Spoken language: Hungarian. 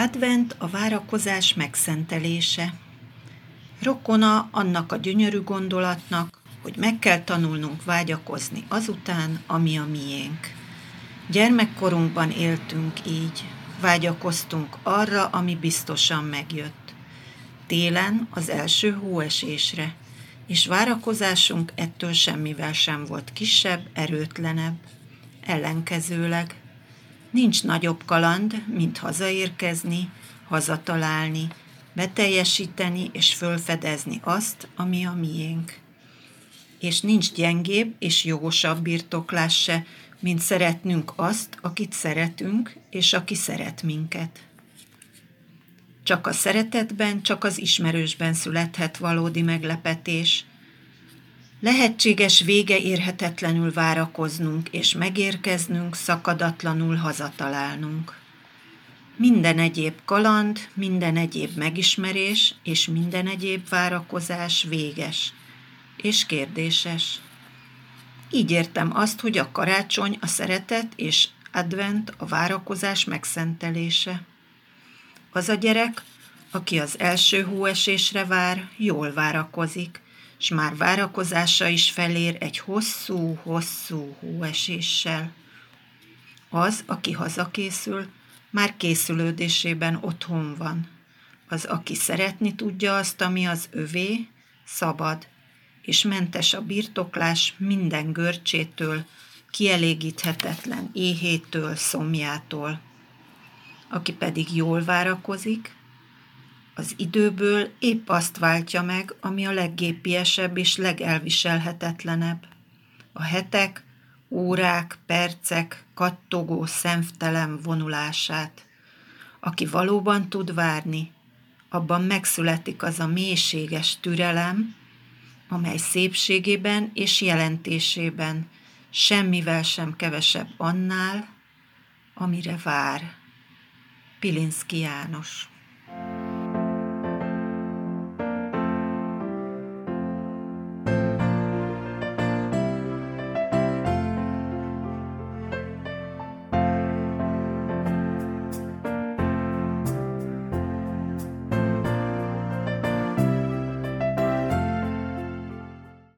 Advent a várakozás megszentelése. Rokona annak a gyönyörű gondolatnak, hogy meg kell tanulnunk vágyakozni azután, ami a miénk. Gyermekkorunkban éltünk így, vágyakoztunk arra, ami biztosan megjött. Télen az első hóesésre, és várakozásunk ettől semmivel sem volt kisebb, erőtlenebb. Ellenkezőleg, nincs nagyobb kaland, mint hazaérkezni, hazatalálni, beteljesíteni és fölfedezni azt, ami a miénk. És nincs gyengébb és jogosabb birtoklás se, mint szeretnünk azt, akit szeretünk, és aki szeret minket. Csak a szeretetben, csak az ismerősben születhet valódi meglepetés. Lehetséges vége érhetetlenül várakoznunk és megérkeznünk, szakadatlanul hazatalálnunk. Minden egyéb kaland, minden egyéb megismerés és minden egyéb várakozás véges és kérdéses. Így értem azt, hogy a karácsony a szeretet és advent a várakozás megszentelése. Az a gyerek, aki az első hóesésre vár, jól várakozik, s már várakozása is felér egy hosszú-hosszú hóeséssel. Az, aki hazakészül, már készülődésében otthon van. Az, aki szeretni tudja azt, ami az övé, szabad, és mentes a birtoklás minden görcsétől, kielégíthetetlen éhétől, szomjától. Aki pedig jól várakozik, az időből épp azt váltja meg, ami a leggépiesebb és legelviselhetetlenebb. A hetek, órák, percek kattogó, szemtelen vonulását. Aki valóban tud várni, abban megszületik az a mélységes türelem, amely szépségében és jelentésében semmivel sem kevesebb annál, amire vár. Pilinszki János